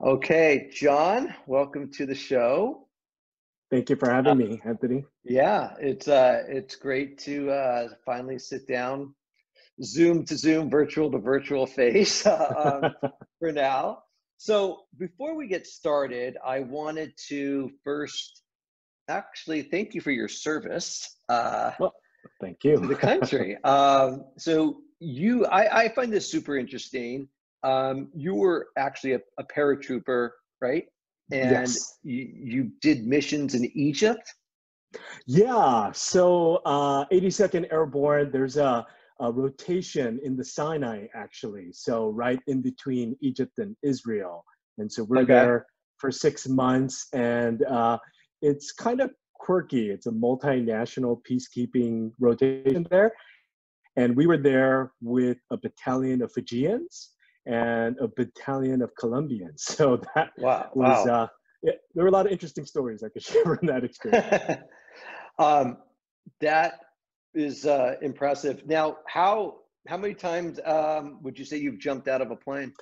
Okay, John, welcome to the show. Thank you for having uh, me, Anthony. Yeah, it's uh, it's great to uh, finally sit down, Zoom to Zoom, virtual to virtual face um, for now. So before we get started, I wanted to first actually thank you for your service. Uh, well, thank you to the country. um, so you, I, I find this super interesting um, you were actually a, a paratrooper, right? And yes. you, you did missions in Egypt. Yeah. So uh, 82nd Airborne, there's a, a rotation in the Sinai actually. So right in between Egypt and Israel, and so we're okay. there for six months, and uh, it's kind of quirky. It's a multinational peacekeeping rotation there. And we were there with a battalion of Fijians and a battalion of Colombians. So that wow, was wow. Uh, yeah, there were a lot of interesting stories I could share in that experience. um, that is uh, impressive. Now, how how many times um, would you say you've jumped out of a plane?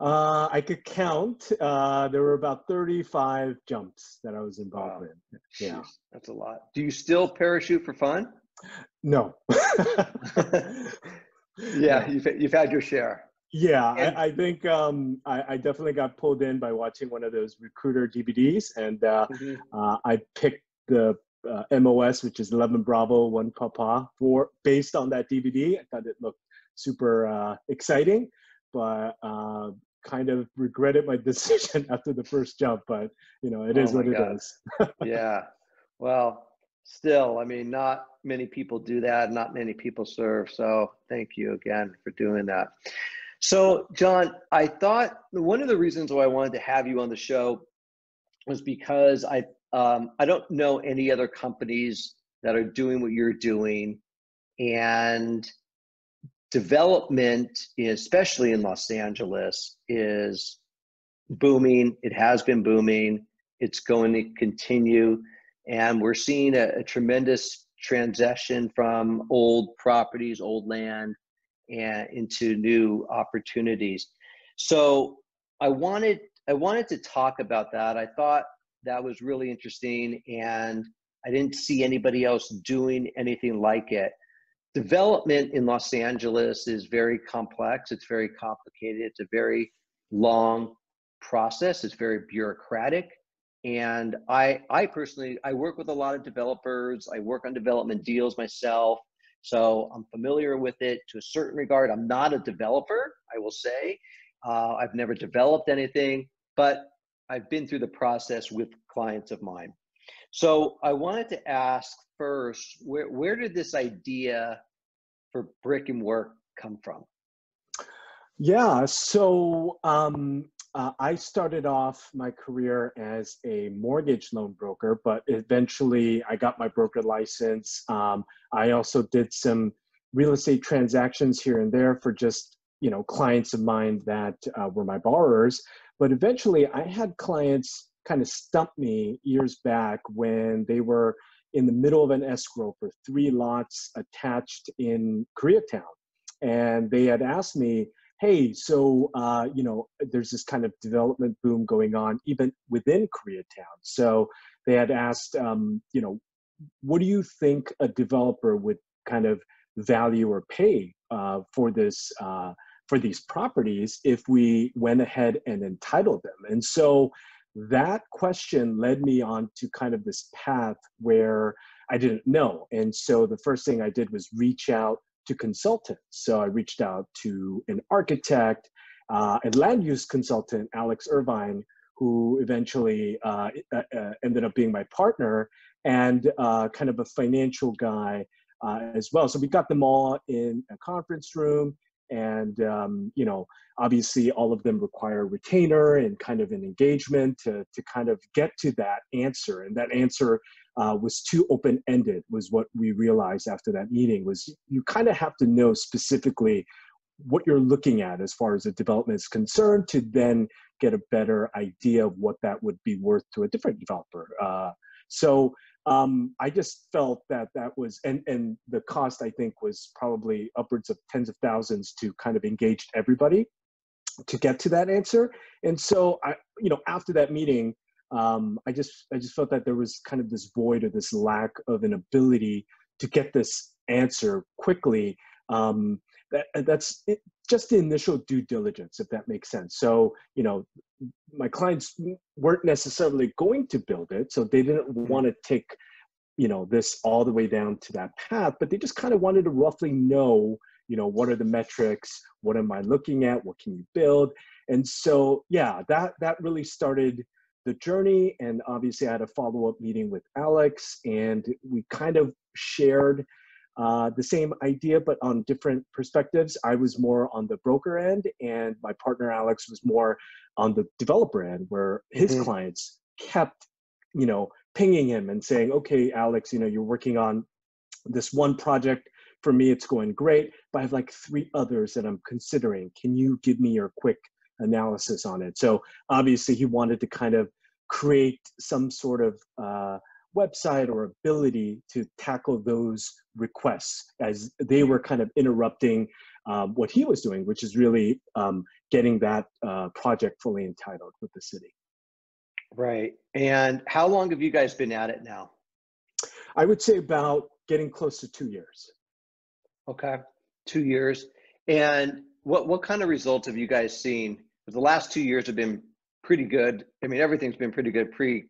Uh, I could count. Uh, there were about 35 jumps that I was involved wow. in. Yeah, Jeez, that's a lot. Do you still parachute for fun? No. yeah, you've you've had your share. Yeah, and, I, I, think um, I, I, definitely got pulled in by watching one of those recruiter DVDs, and uh, mm-hmm. uh, I picked the uh, MOS, which is 11 Bravo, 1 Papa, for based on that DVD. I thought it looked super uh, exciting, but uh, kind of regretted my decision after the first jump. But you know, it oh is what God. it is. yeah. Well, still, I mean, not many people do that. Not many people serve. So thank you again for doing that. So, John, I thought one of the reasons why I wanted to have you on the show was because I um, I don't know any other companies that are doing what you're doing, and development, especially in Los Angeles, is booming. It has been booming. It's going to continue, and we're seeing a, a tremendous transition from old properties, old land and into new opportunities. So I wanted I wanted to talk about that. I thought that was really interesting, and I didn't see anybody else doing anything like it. Development in Los Angeles is very complex. It's very complicated. It's a very long process. It's very bureaucratic. And I, I personally, I work with a lot of developers. I work on development deals myself. So I'm familiar with it to a certain regard. I'm not a developer, I will say. Uh, I've never developed anything, but I've been through the process with clients of mine. So I wanted to ask first, where, where did this idea for brick and work come from? Yeah, so um, uh, I started off my career as a mortgage loan broker, but eventually I got my broker license. Um, I also did some real estate transactions here and there for just you know clients of mine that uh, were my borrowers. But eventually, I had clients kind of stump me years back when they were in the middle of an escrow for three lots attached in Koreatown, and they had asked me hey, so uh, you know, there's this kind of development boom going on even within Koreatown. So they had asked, um, you know, what do you think a developer would kind of value or pay uh, for this uh, for these properties if we went ahead and entitled them? And so that question led me on to kind of this path where I didn't know. And so the first thing I did was reach out to consultants. So I reached out to an architect, uh, and land use consultant, Alex Irvine, who eventually uh, uh, uh, ended up being my partner, and uh, kind of a financial guy as well. So we got them all in a conference room, and um, you know, obviously, all of them require retainer and kind of an engagement to to kind of get to that answer, and that answer uh, was too open-ended was what we realized after that meeting was you kind of have to know specifically what you're looking at as far as the development is concerned to then get a better idea of what that would be worth to a different developer uh, so um, i just felt that that was and and the cost i think was probably upwards of tens of thousands to kind of engage everybody to get to that answer. And so I, you know, after that meeting, um, I just I just felt that there was kind of this void or this lack of an ability to get this answer quickly. Um, that, that's it, just the initial due diligence, if that makes sense. So, you know, my clients weren't necessarily going to build it, so they didn't mm-hmm. want to take, you know, this all the way down to that path, but they just kind of wanted to roughly know, you know, what are the metrics, what am I looking at, what can you build, and so yeah, that that really started the journey. And obviously, I had a follow up meeting with Alex, and we kind of shared uh, the same idea, but on different perspectives. I was more on the broker end, and my partner Alex was more on the developer end, where his mm-hmm. clients kept, you know, pinging him and saying, "Okay, Alex, you know, you're working on this one project. For me, it's going great, but I have like three others that I'm considering. Can you give me your quick analysis on it?" So obviously, he wanted to kind of create some sort of uh, website or ability to tackle those requests as they were kind of interrupting um, what he was doing, which is really um, getting that uh, project fully entitled with the city. Right. And how long have you guys been at it now? I would say about getting close to two years. Okay, two years. And what what kind of results have you guys seen? The last two years have been pretty good. I mean, everything's been pretty good pre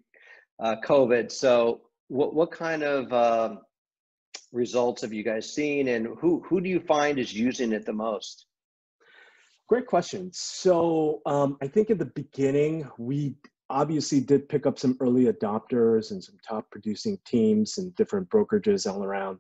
uh, COVID. So, what what kind of uh, results have you guys seen, and who who do you find is using it the most? Great question. So, um, I think at the beginning we obviously did pick up some early adopters and some top producing teams and different brokerages all around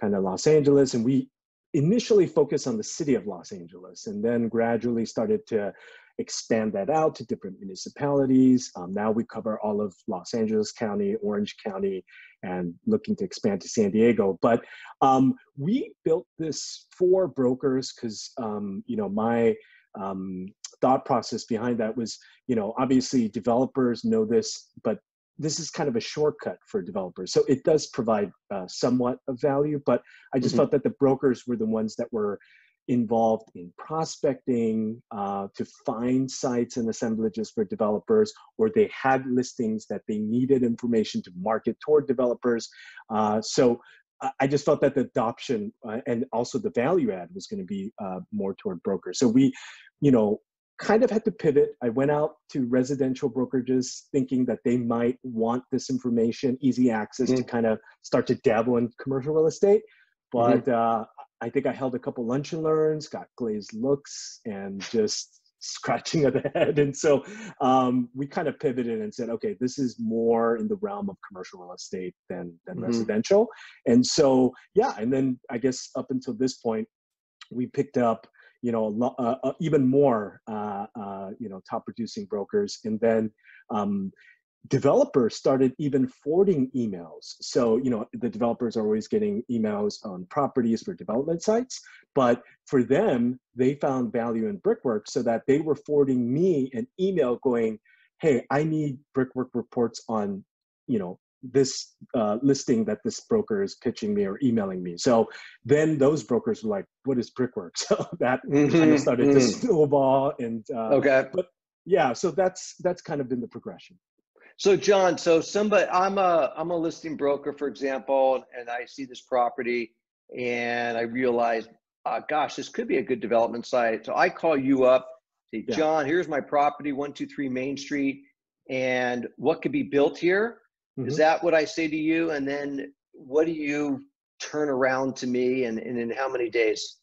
kind of Los Angeles, and we initially focused on the city of Los Angeles, and then gradually started to expand that out to different municipalities. Um, now we cover all of Los Angeles County, Orange County, and looking to expand to San Diego. But um, we built this for brokers because, um, you know, my um, thought process behind that was, you know, obviously developers know this, but this is kind of a shortcut for developers. So it does provide uh, somewhat of value, but I just mm-hmm. felt that the brokers were the ones that were involved in prospecting uh, to find sites and assemblages for developers, or they had listings that they needed information to market toward developers. Uh, so I just felt that the adoption uh, and also the value add was going to be uh, more toward brokers. So we, you know, kind of had to pivot. I went out to residential brokerages thinking that they might want this information, easy access mm-hmm. to kind of start to dabble in commercial real estate. But mm-hmm. uh, I think I held a couple lunch and learns, got glazed looks, and just scratching of the head. And so um, we kind of pivoted and said, okay, this is more in the realm of commercial real estate than than mm-hmm. residential. And so yeah, and then I guess up until this point, we picked up you know uh, uh, even more uh, uh, you know top producing brokers, and then um, developers started even forwarding emails. So, you know, the developers are always getting emails on properties for development sites, but for them, they found value in Brickwork so that they were forwarding me an email going, hey, I need Brickwork reports on, you know, this uh, listing that this broker is pitching me or emailing me. So then those brokers were like, what is Brickwork? So that mm-hmm, kind of started mm-hmm. to snowball and, uh, okay. But yeah, so that's, that's kind of been the progression. So John, so somebody, I'm a, I'm a listing broker, for example, and I see this property and I realize, uh, gosh, this could be a good development site. So I call you up, say, yeah. John, here's my property, one, two, three Main Street, and what could be built here? Mm-hmm. Is that what I say to you? And then what do you turn around to me and, and in how many days?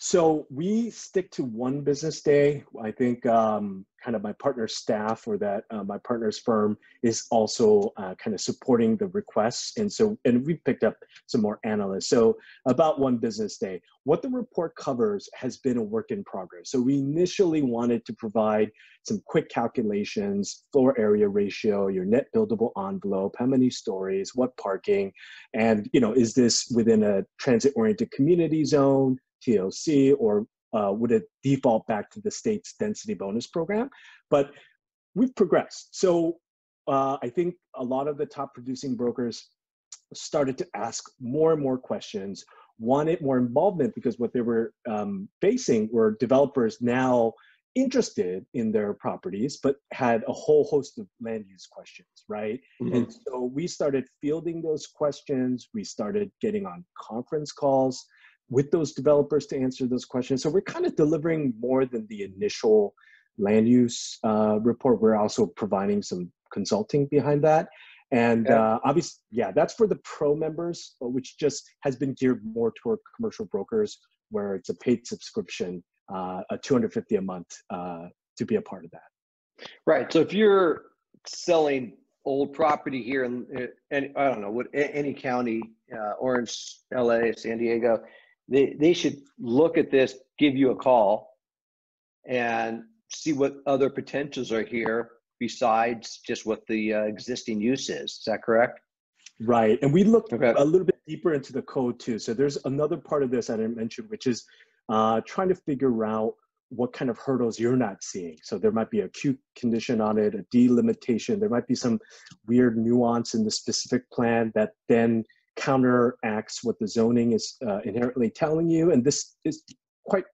So we stick to one business day. I think um, kind of my partner's staff or that uh, my partner's firm is also uh, kind of supporting the requests. And so, and we picked up some more analysts. So about one business day. What the report covers has been a work in progress. So we initially wanted to provide some quick calculations, floor area ratio, your net buildable envelope, how many stories, what parking, and you know, is this within a transit-oriented community zone? TOC, or uh, would it default back to the state's density bonus program? But we've progressed. So uh, I think a lot of the top producing brokers started to ask more and more questions, wanted more involvement because what they were um, facing were developers now interested in their properties, but had a whole host of land use questions, right? Mm-hmm. And so we started fielding those questions. We started getting on conference calls with those developers to answer those questions. So we're kind of delivering more than the initial land use uh, report. We're also providing some consulting behind that. And yeah. uh, obviously, yeah, that's for the pro members, which just has been geared more toward commercial brokers, where it's a paid subscription, uh, a 250 a month uh, to be a part of that. Right. So if you're selling old property here in, in I don't know what any county, uh, Orange, LA, San Diego, they they should look at this, give you a call, and see what other potentials are here besides just what the uh, existing use is. Is that correct? Right. And we looked okay. a little bit deeper into the code too. So there's another part of this I didn't mention, which is uh, trying to figure out what kind of hurdles you're not seeing. So there might be a Q condition on it, a D limitation. There might be some weird nuance in the specific plan that then counteracts what the zoning is uh, inherently telling you. And this is quite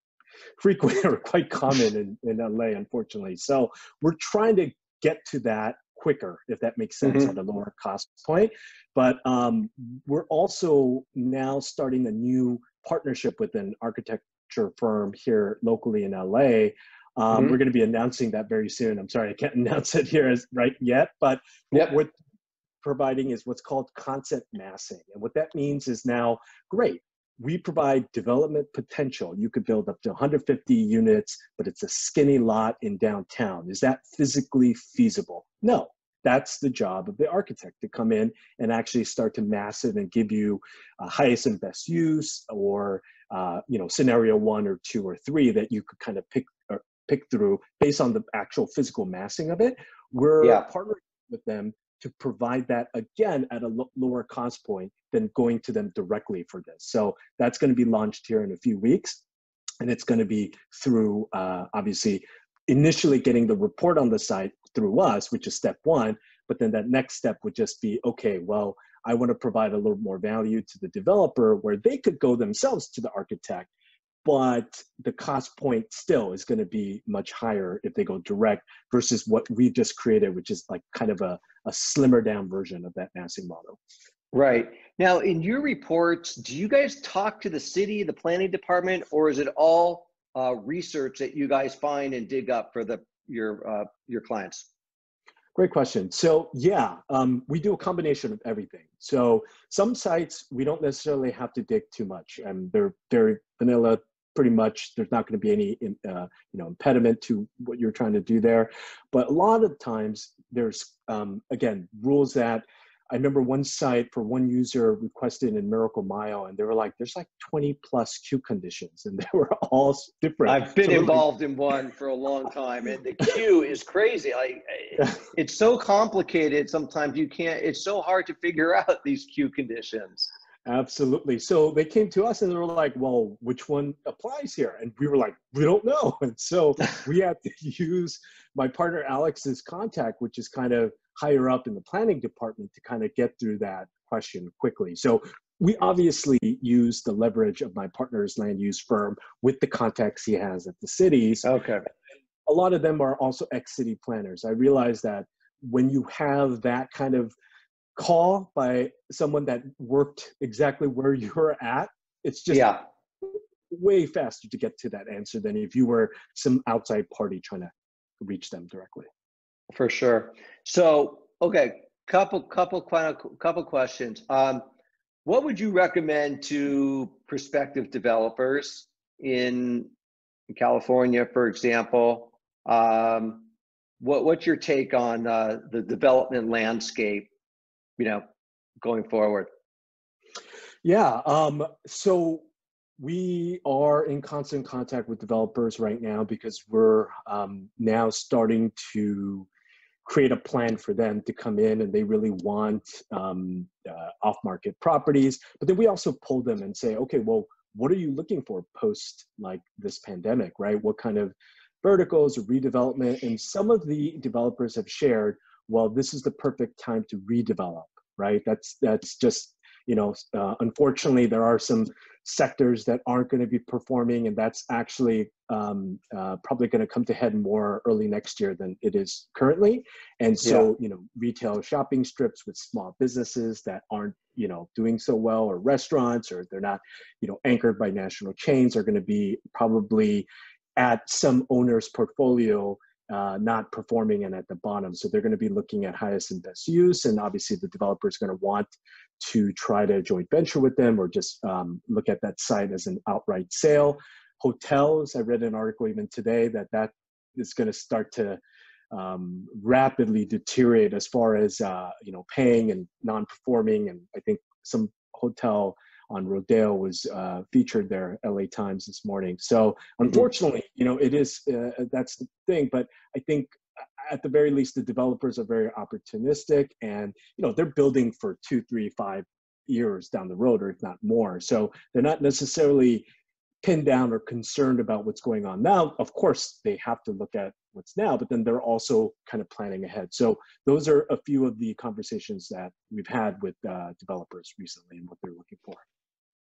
frequent or quite common in, in LA, unfortunately. So we're trying to get to that quicker, if that makes sense, mm-hmm. at a lower cost point. But um, we're also now starting a new partnership with an architecture firm here locally in LA. Um, mm-hmm. We're going to be announcing that very soon. I'm sorry, I can't announce it here as right yet, but yep. what providing is what's called concept massing. And what that means is now, great, we provide development potential. You could build up to 150 units, but it's a skinny lot in downtown. Is that physically feasible? No. That's the job of the architect to come in and actually start to mass it and give you a highest and best use or uh, you know scenario one or two or three that you could kind of pick or pick through based on the actual physical massing of it. We're yeah. partnering with them to provide that again at a lo- lower cost point than going to them directly for this. So that's going to be launched here in a few weeks. And it's going to be through, uh, obviously, initially getting the report on the site through us, which is step one. But then that next step would just be okay, well, I want to provide a little more value to the developer where they could go themselves to the architect but the cost point still is going to be much higher if they go direct versus what we've just created, which is like kind of a, a slimmer down version of that massing model. Right. Now, in your reports, do you guys talk to the city, the planning department, or is it all uh, research that you guys find and dig up for the your uh, your clients? Great question. So yeah, um, we do a combination of everything. So some sites we don't necessarily have to dig too much, and they're very vanilla pretty much there's not going to be any uh, you know impediment to what you're trying to do there. But a lot of times there's um, again rules that i remember one site for one user requested in miracle mile and they were like there's like 20 plus Q conditions and they were all different. I've been so involved in one for a long time and the Q is crazy. Like it's so complicated sometimes you can't it's so hard to figure out these Q conditions Absolutely. So they came to us and they were like, well, which one applies here? And we were like, we don't know. And so we had to use my partner Alex's contact, which is kind of higher up in the planning department to kind of get through that question quickly. So we obviously use the leverage of my partner's land use firm with the contacts he has at the cities. Okay. A lot of them are also ex city planners. I realize that when you have that kind of call by someone that worked exactly where you're at, it's just yeah. way faster to get to that answer than if you were some outside party trying to reach them directly. For sure. So, okay, couple couple couple questions. Um, what would you recommend to prospective developers in California, for example? Um, what, what's your take on uh, the development landscape you know, going forward? Yeah. Um, so we are in constant contact with developers right now because we're um, now starting to create a plan for them to come in and they really want um, uh, off market properties. But then we also pull them and say, okay, well, what are you looking for post like this pandemic, right? What kind of verticals or redevelopment? And some of the developers have shared well, this is the perfect time to redevelop, right? That's that's just you know, uh, unfortunately, there are some sectors that aren't going to be performing, and that's actually um, uh, probably going to come to head more early next year than it is currently. And so, yeah. you know, retail shopping strips with small businesses that aren't, you know, doing so well, or restaurants, or they're not, you know, anchored by national chains, are going to be probably at some owner's portfolio uh, not performing and at the bottom. So they're going to be looking at highest and best use. And obviously, the developer is going to want to try to joint venture with them or just um, look at that site as an outright sale. Hotels, I read an article even today that that is going to start to um, rapidly deteriorate as far as uh, you know paying and non-performing. And I think some hotel on Rodeo was uh, featured there, LA Times this morning. So mm-hmm. unfortunately, you know, it is uh, that's the thing. But I think at the very least, the developers are very opportunistic, and you know, they're building for two, three, five years down the road, or if not more. So they're not necessarily pinned down or concerned about what's going on now. Of course, they have to look at what's now, but then they're also kind of planning ahead. So those are a few of the conversations that we've had with uh, developers recently and what they're looking for.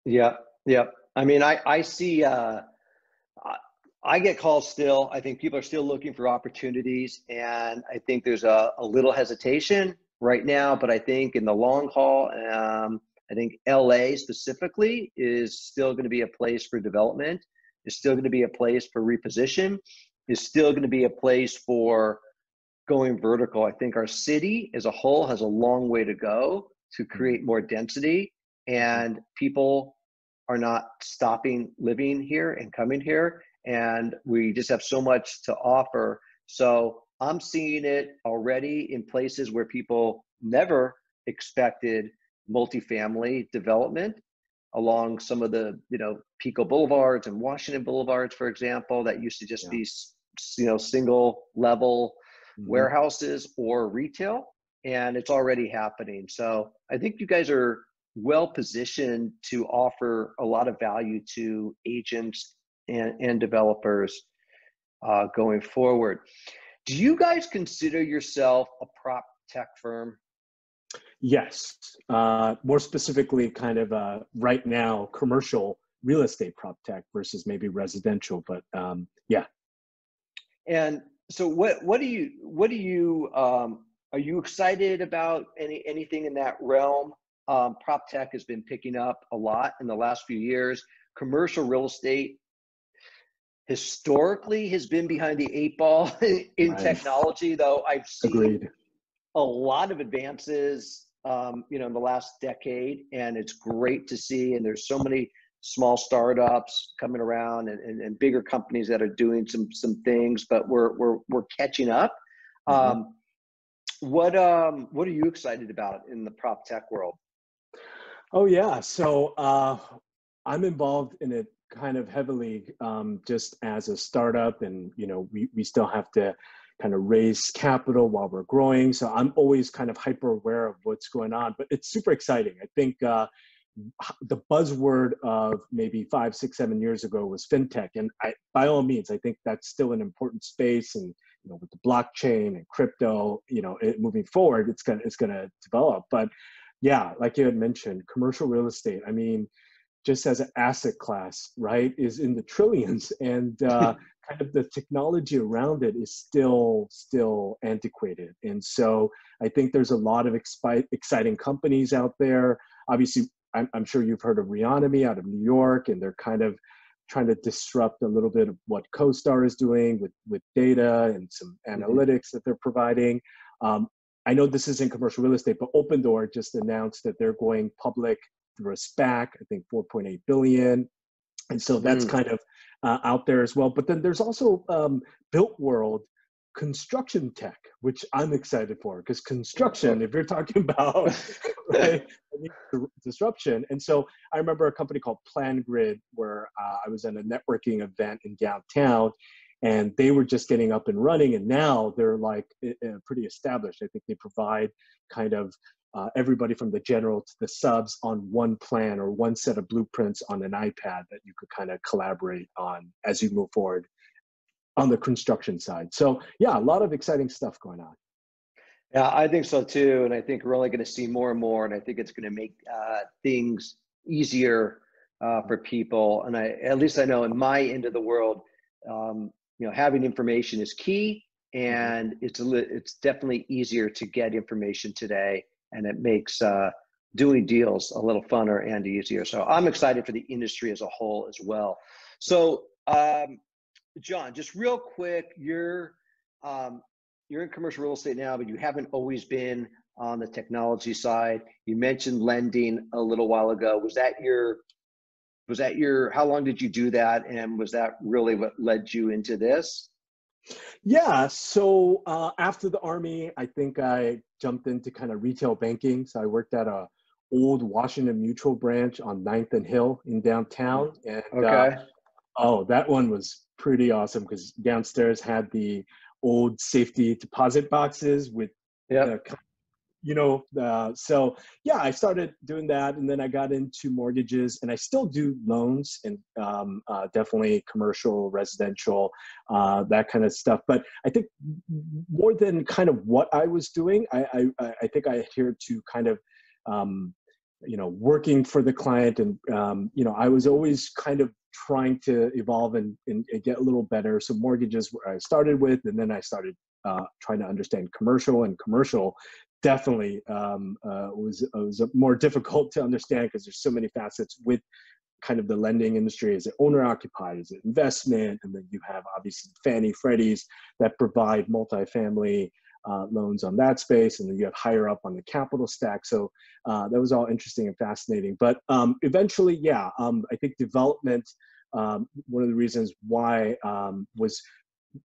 Yeah, yeah. I mean, I I see. Uh, I get calls still. I think people are still looking for opportunities, and I think there's a, a little hesitation right now. But I think in the long haul, um, I think LA specifically is still going to be a place for development. Is still going to be a place for reposition. Is still going to be a place for going vertical. I think our city as a whole has a long way to go to mm-hmm. create more density and people are not stopping living here and coming here and we just have so much to offer so i'm seeing it already in places where people never expected multifamily development along some of the you know pico boulevards and washington boulevards for example that used to just yeah. be you know single level mm-hmm. warehouses or retail and it's already happening so i think you guys are well positioned to offer a lot of value to agents and, and developers uh, going forward. Do you guys consider yourself a prop tech firm? Yes. Uh, more specifically, kind of uh, right now, commercial real estate prop tech versus maybe residential, but um, yeah. And so, what what do you what do you um, are you excited about any anything in that realm? um, prop tech has been picking up a lot in the last few years. Commercial real estate historically has been behind the eight ball in nice. technology, though I've seen Agreed. a lot of advances, um, you know, in the last decade, and it's great to see. And there's so many small startups coming around and, and, and bigger companies that are doing some some things, but we're we're we're catching up. Mm-hmm. Um, what um what are you excited about in the prop tech world? Oh yeah, so uh, I'm involved in it kind of heavily, um, just as a startup, and you know we we still have to kind of raise capital while we're growing. So I'm always kind of hyper aware of what's going on, but it's super exciting. I think uh, the buzzword of maybe five, six, seven years ago was fintech, and I, by all means, I think that's still an important space. And you know, with the blockchain and crypto, you know, it, moving forward, it's gonna it's gonna develop. But yeah, like you had mentioned, commercial real estate. I mean, just as an asset class, right, is in the trillions, and uh, kind of the technology around it is still still antiquated. And so I think there's a lot of expi- exciting companies out there. Obviously, I'm, I'm sure you've heard of Reonomy out of New York, and they're kind of trying to disrupt a little bit of what CoStar is doing with with data and some mm-hmm. analytics that they're providing. Um, I know this isn't commercial real estate, but Opendoor just announced that they're going public through a SPAC, I think 4.8 billion. And so that's mm. kind of uh, out there as well. But then there's also um, Built World construction tech, which I'm excited for because construction, if you're talking about right, disruption. And so I remember a company called PlanGrid where uh, I was at a networking event in downtown and they were just getting up and running and now they're like uh, pretty established. I think they provide kind of uh, everybody from the general to the subs on one plan or one set of blueprints on an ipad that you could kind of collaborate on as you move forward on the construction side so yeah a lot of exciting stuff going on Yeah, I think so too, and I think we're only going to see more and more, and I think it's going to make uh, things easier uh, for people. And I, at least I know in my end of the world, um, you know, having information is key, and it's a li- it's definitely easier to get information today, and it makes uh, doing deals a little funner and easier. So I'm excited for the industry as a whole as well. So, um, John, just real quick, you're um, you're in commercial real estate now, but you haven't always been on the technology side. You mentioned lending a little while ago. Was that your was that your how long did you do that and was that really what led you into this? Yeah, so uh, after the army, I think I jumped into kind of retail banking. So I worked at a old Washington Mutual branch on 9th and Hill in downtown. And uh, Okay. uh, oh, that one was pretty awesome because downstairs had the old safety deposit boxes with Yep. uh, you know uh, so yeah i started doing that and then i got into mortgages and i still do loans and um, uh, definitely commercial residential uh, that kind of stuff but i think more than kind of what i was doing i i, I think i adhered to kind of um, you know working for the client and um, you know i was always kind of trying to evolve and, and, and get a little better so mortgages where i started with and then i started uh, trying to understand commercial and commercial definitely um, uh, was was more difficult to understand because there's so many facets with kind of the lending industry. Is it owner occupied? Is it investment? And then you have obviously Fannie Freddie's that provide multifamily uh, loans on that space, and then you have higher up on the capital stack. So uh, that was all interesting and fascinating. But um, eventually, yeah, um, I think development. Um, one of the reasons why um, was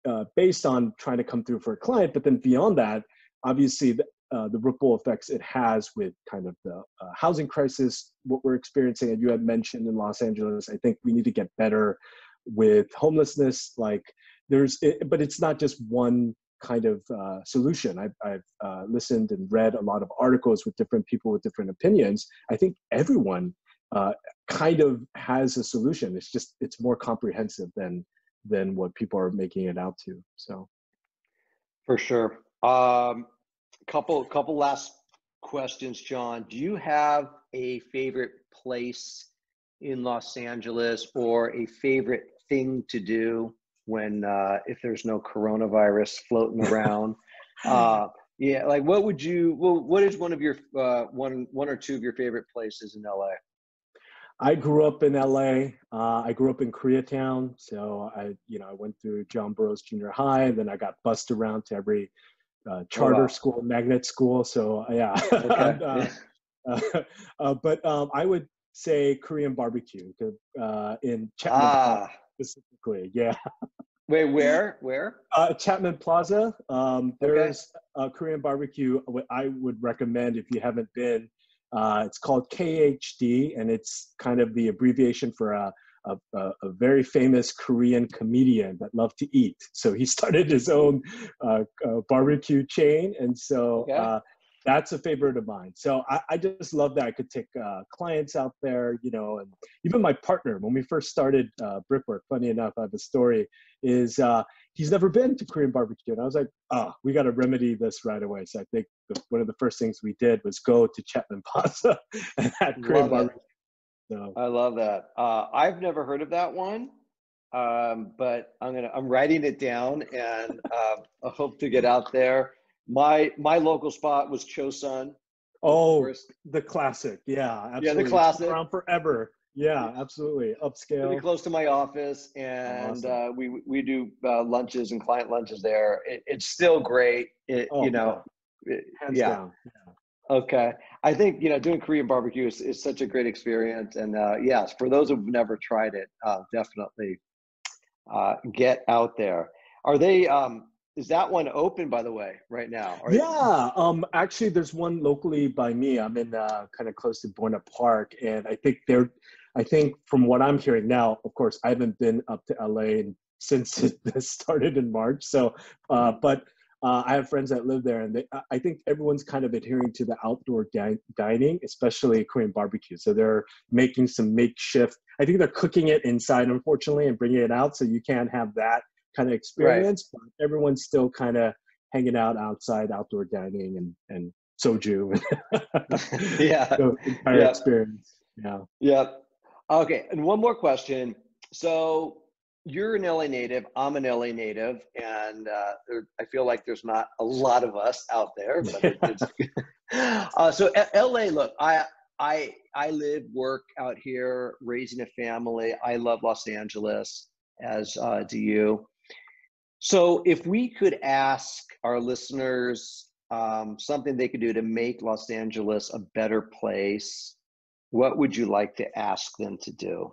uh, based on trying to come through for a client, but then beyond that, obviously the, uh, the ripple effects it has with kind of the uh, housing crisis, what we're experiencing, and you had mentioned in Los Angeles. I think we need to get better with homelessness. Like there's, it, but it's not just one kind of uh, solution. I've, I've uh, listened and read a lot of articles with different people with different opinions. I think everyone uh, kind of has a solution. It's just it's more comprehensive than than what people are making it out to. So For sure. Um, couple couple last questions, John. Do you have a favorite place in Los Angeles or a favorite thing to do when uh, if there's no coronavirus floating around? uh, yeah, like what would you? Well, what is one of your uh, one one or two of your favorite places in LA? I grew up in LA. Uh, I grew up in Koreatown, so I, you know, I went through John Burroughs Junior High, and then I got bussed around to every uh, charter Oh, wow. school, magnet school. So uh, yeah, Okay. Uh, uh, uh, but um, I would say Korean barbecue uh, in Chapman ah, specifically. Yeah, wait, where? Where? uh, Chapman Plaza. Um, Okay. there's a Korean barbecue. what I would recommend if you haven't been. Uh, it's called KHD, and it's kind of the abbreviation for a, a, a, very famous Korean comedian that loved to eat. So he started his own uh, uh, barbecue chain, and so Okay. That's a favorite of mine. So I, I just love that I could take uh, clients out there, you know, and even my partner when we first started uh, Brickwork. Funny enough, I have a story. Is uh, he's never been to Korean barbecue. And I was like, oh, we got to remedy this right away. So I think the, one of the first things we did was go to Chapman Plaza and had Korean Love barbecue. So, I love that. Uh, I've never heard of that one, um, but I'm gonna I'm writing it down, and uh, I hope to get out there. My my local spot was Chosun. oh, the classic. Yeah, Yeah, the absolutely. Classic. Around forever. Yeah, absolutely. Upscale. Pretty close to my office, and Awesome. uh, we we do uh, lunches and client lunches there. It, it's still great. It, Oh, you know, it- Hands yeah. down. Okay. I think, you know, doing Korean barbecue is, is such a great experience. And uh, yes, for those who've never tried it, uh, definitely uh, get out there. Are they, um, is that one open, by the way, right now? Are- Yeah, um, actually, there's one locally by me. I'm in uh, kind of close to Buena Park, and I think they're. I think from what I'm hearing now, of course, I haven't been up to LA since this started in March. So, uh, but uh, I have friends that live there, and they, I- I think everyone's kind of adhering to the outdoor di- dining, especially Korean barbecue. So they're making some makeshift. I think they're cooking it inside, unfortunately, and bringing it out, so you can't have that kind of experience. But everyone's still kind of hanging out outside, outdoor dining, and and soju. yeah, so entire yeah. experience. Yeah. Yeah. Okay, and one more question. So you're an LA native. I'm an LA native, and uh, there, I feel like there's not a lot of us out there. But it, it's, uh, so LA, look, I I I live, work out here, raising a family. I love Los Angeles, as uh, do you. So if we could ask our listeners um, something they could do to make Los Angeles a better place, what would you like to ask them to do?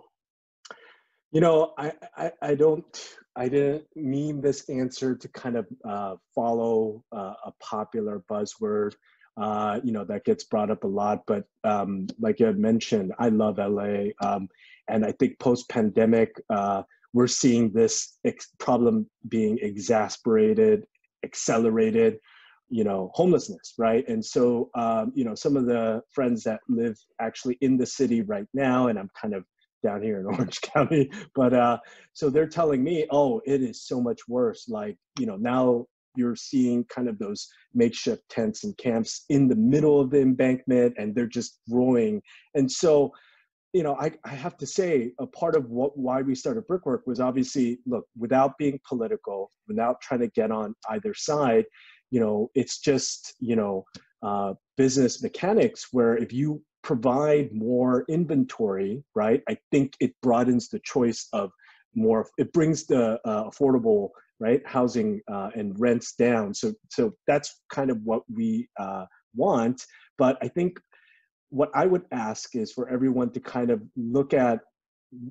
You know, I, I, I don't, I didn't mean this answer to kind of uh, follow uh, a popular buzzword, uh, you know, that gets brought up a lot. But um, like you had mentioned, I love LA. Um, and I think post pandemic, uh, we're seeing this ex- problem being exasperated, accelerated, you know, homelessness, right? And so, um, you know, some of the friends that live actually in the city right now, and I'm kind of down here in Orange County. But uh, so they're telling me, oh, it is so much worse. Like, you know, now you're seeing kind of those makeshift tents and camps in the middle of the embankment and they're just growing. And so, you know, I, I have to say a part of what why we started Brickwork was obviously look, without being political, without trying to get on either side, you know, it's just, you know, uh, business mechanics where if you provide more inventory, right? I think it broadens the choice of more. It brings the uh, affordable right housing uh, and rents down. So so that's kind of what we uh, want. But I think what I would ask is for everyone to kind of look at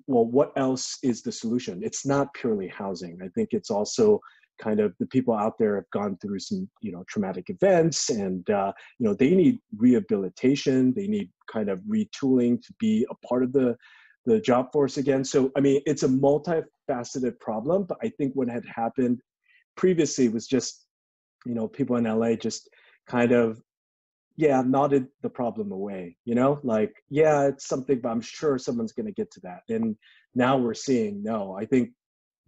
well, what else is the solution? It's not purely housing. I think it's also kind of the people out there have gone through some you know traumatic events and uh, you know they need rehabilitation they need kind of retooling to be a part of the the job force again so i mean it's a multifaceted problem but i think what had happened previously was just you know people in la just kind of yeah nodded the problem away you know like yeah it's something but i'm sure someone's going to get to that and now we're seeing no i think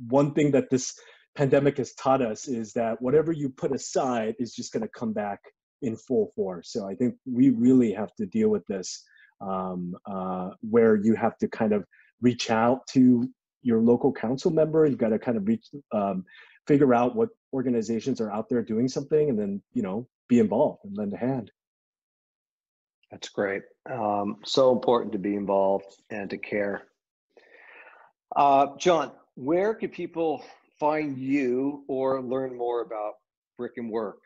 one thing that this pandemic has taught us is that whatever you put aside is just going to come back in full force. So I think we really have to deal with this, um, uh, where you have to kind of reach out to your local council member. You've got to kind of reach, um, figure out what organizations are out there doing something, and then you know be involved and lend a hand. That's great. Um, so important to be involved and to care. Uh, John, where can people find you or learn more about Brick and Work?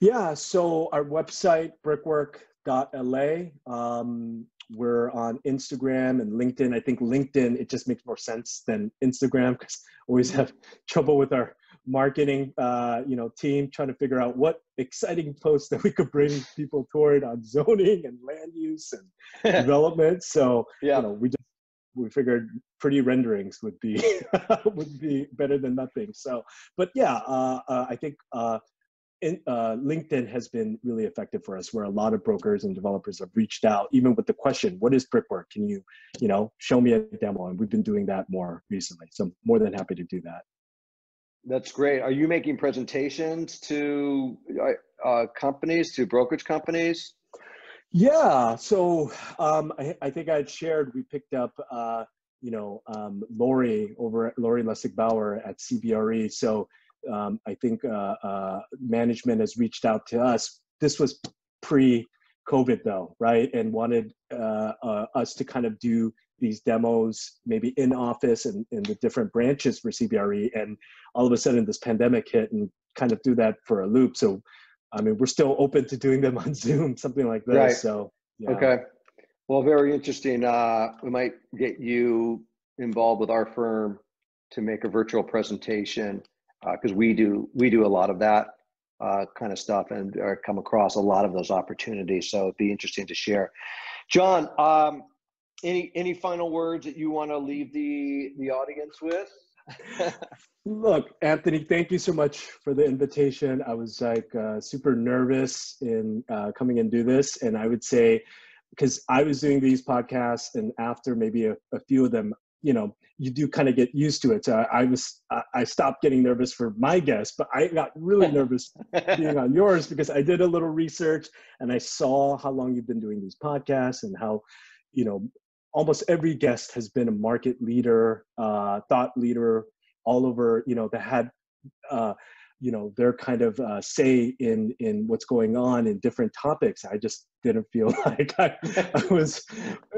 Yeah, so our website, brickwork.la. Um, we're on Instagram and LinkedIn. I think LinkedIn, it just makes more sense than Instagram because always have trouble with our marketing uh, you know team trying to figure out what exciting posts that we could bring people toward on zoning and land use and development so yeah. you know we just we figured pretty renderings would be would be better than nothing. So, but yeah, uh, uh, I think uh, in, uh, LinkedIn has been really effective for us, where a lot of brokers and developers have reached out, even with the question, "What is brickwork? Can you, you know, show me a demo?" And we've been doing that more recently. So, I'm more than happy to do that. That's great. Are you making presentations to uh, uh, companies, to brokerage companies? Yeah, so um, I, I, think I shared we picked up, uh, you know, um, Lori over at Lori Lessig Bauer at CBRE. So um, I think uh, uh, management has reached out to us. This was pre-COVID though, right? And wanted uh, uh, us to kind of do these demos, maybe in office and in the different branches for CBRE. And all of a sudden, this pandemic hit and kind of threw that for a loop. So I mean, we're still open to doing them on Zoom, something like this. Right. So, yeah. okay. Well, very interesting. Uh, we might get you involved with our firm to make a virtual presentation because uh, we do we do a lot of that uh, kind of stuff and uh, come across a lot of those opportunities. So it'd be interesting to share. John, um, any any final words that you want to leave the the audience with? Look, Anthony, thank you so much for the invitation. I was like uh, super nervous in uh, coming and do this, and I would say because I was doing these podcasts, and after maybe a, a few of them, you know, you do kind of get used to it. So I, I was, I, I stopped getting nervous for my guests, but I got really nervous being on yours because I did a little research and I saw how long you've been doing these podcasts and how, you know, almost every guest has been a market leader, uh, thought leader all over, you know, that had, uh, you know their kind of uh, say in in what's going on in different topics i just didn't feel like I, I was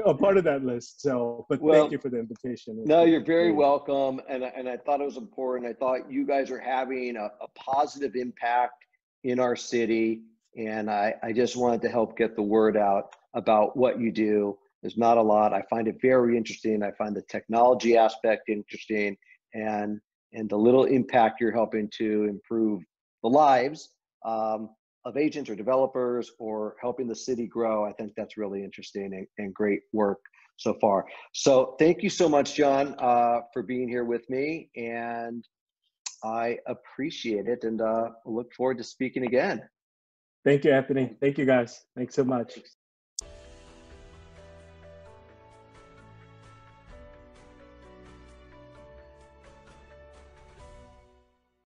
a part of that list. So but well, thank you for the invitation. No you're very welcome and, and i thought it was important. I thought you guys are having a, a positive impact in our city and I, I just wanted to help get the word out about what you do. There's not a lot. I find it very interesting. I find the technology aspect interesting and and the little impact you're helping to improve the lives um, of agents or developers or helping the city grow. I think that's really interesting and, and great work so far. So thank you so much, John, uh, for being here with me. And I appreciate it and uh, look forward to speaking again. Thank you, Anthony. Thank you, guys. Thanks so much.